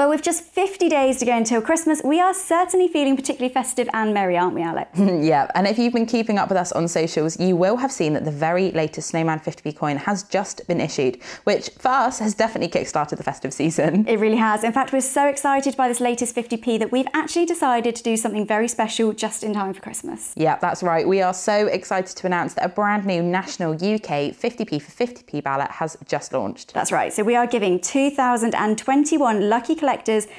Well, with just 50 days to go until Christmas, we are certainly feeling particularly festive and merry, aren't we, Alex? yeah, and if you've been keeping up with us on socials, you will have seen that the very latest Snowman 50p coin has just been issued, which for us has definitely kickstarted the festive season. It really has. In fact, we're so excited by this latest 50p that we've actually decided to do something very special just in time for Christmas. Yeah, that's right. We are so excited to announce that a brand new national UK 50p for 50p ballot has just launched. That's right. So we are giving 2,021 lucky collectors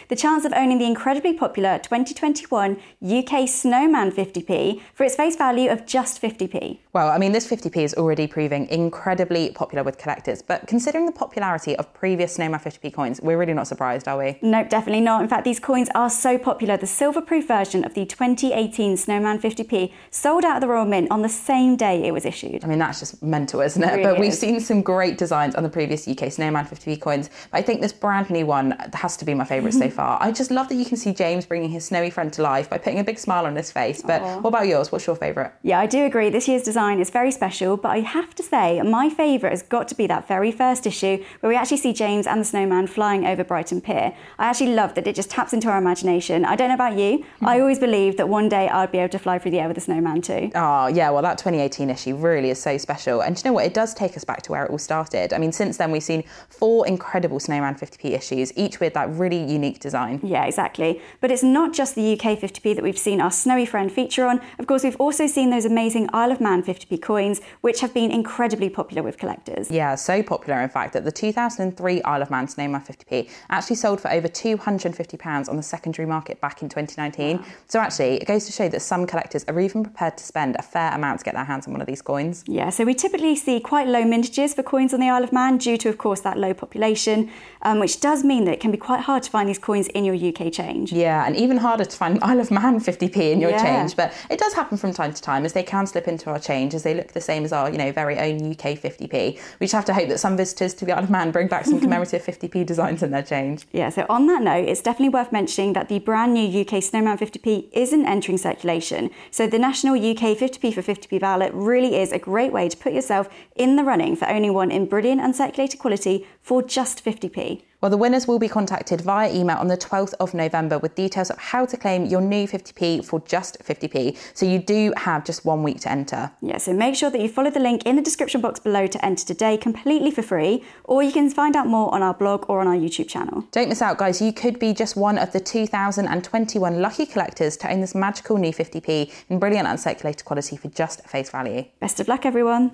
the chance of owning the incredibly popular 2021 UK Snowman 50p for its face value of just 50p. Well, I mean, this 50p is already proving incredibly popular with collectors, but considering the popularity of previous Snowman 50p coins, we're really not surprised, are we? Nope, definitely not. In fact, these coins are so popular. The silver-proof version of the 2018 Snowman 50p sold out of the Royal Mint on the same day it was issued. I mean, that's just mental, isn't it? it really but we've seen some great designs on the previous UK Snowman 50p coins, but I think this brand new one has to be my favourite so mm-hmm. far. I just love that you can see James bringing his snowy friend to life by putting a big smile on his face. But what about yours? What's your favourite? Yeah, I do agree. This year's design is very special, but I have to say, my favourite has got to be that very first issue where we actually see James and the snowman flying over Brighton Pier. I actually love that it just taps into our imagination. I don't know about you, I hmm. always believed that one day I'd be able to fly through the air with a snowman too. Oh, yeah, well, that 2018 issue really is so special. And do you know what? It does take us back to where it all started. I mean, since then, we've seen four incredible Snowman 50p issues, each with that really unique design. Yeah, exactly. But it's not just the UK 50p that we've seen our snowy friend feature on. Of course, we've also seen those amazing Isle of Man 50p coins, which have been incredibly popular with collectors. Yeah, so popular, in fact, that the 2003 Isle of Man Snowman 50p actually sold for over £250 on the secondary market back in 2019. So, actually, it goes to show that some collectors are even prepared to spend a fair amount to get their hands on one of these coins. Yeah, so we typically see quite low mintages for coins on the Isle of Man due to, of course, that low population, um, which does mean that it can be quite hard to find these coins in your UK change. Yeah, and even harder to find Isle of Man 50p in your Yeah. change. But it does happen from time to time as they can slip into our change as they look the same as our, you know, very own UK 50p. We just have to hope that some visitors to the Isle of Man bring back some commemorative 50p designs in their change. Yeah, so on that note, it's definitely worth mentioning that the brand new UK Snowman 50p isn't entering circulation. So the national UK 50p for 50p ballot really is a great way to put yourself in the running for owning one in brilliant uncirculated quality for just 50p. Well, the winners will be contacted via email on the 12th of November with details of how to claim your new 50p for just 50p. So you do have just one week to enter. Yeah, so make sure that you follow the link in the description box below to enter today completely for free, or you can find out more on our blog or on our YouTube channel. Don't miss out, guys. You could be just one of the 2,021 lucky collectors to own this magical new 50p in brilliant uncirculated quality for just face value. Best of luck, everyone.